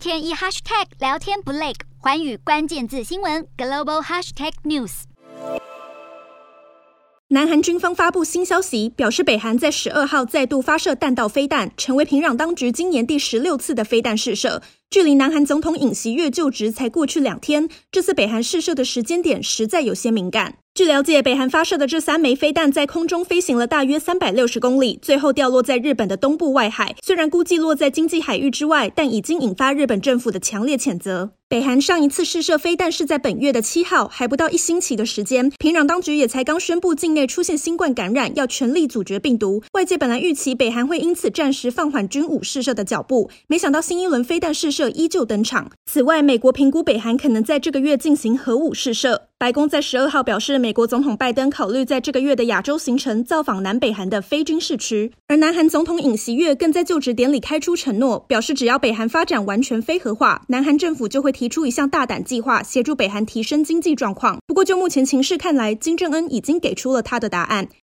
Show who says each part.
Speaker 1: 天一 hashtag 聊天不累，环宇关键字新闻 global hashtag news。
Speaker 2: 南韩军方发布新消息，表示北韩在十二号再度发射弹道飞弹，成为平壤当局今年第十六次的飞弹试射。距离南韩总统尹锡悦就职才过去两天，这次北韩试射的时间点实在有些敏感。据了解，北韩发射的这三枚飞弹在空中飞行了大约三百六十公里，最后掉落在日本的东部外海。虽然估计落在经济海域之外，但已经引发日本政府的强烈谴责。北韩上一次试射飞弹是在本月的七号，还不到一星期的时间，平壤当局也才刚宣布境内出现新冠感染，要全力阻绝病毒。外界本来预期北韩会因此暂时放缓军武试射的脚步，没想到新一轮飞弹试射射依旧登场。此外，美国评估北韩可能在这个月进行核武试射。白宫在十二号表示，美国总统拜登考虑在这个月的亚洲行程造访南北韩的非军事区，而南韩总统尹锡悦更在就职典礼开出承诺，表示只要北韩发展完全非核化，南韩政府就会提出一项大胆计划，协助北韩提升经济状况。不过，就目前情势看来，金正恩已经给出了他的答案。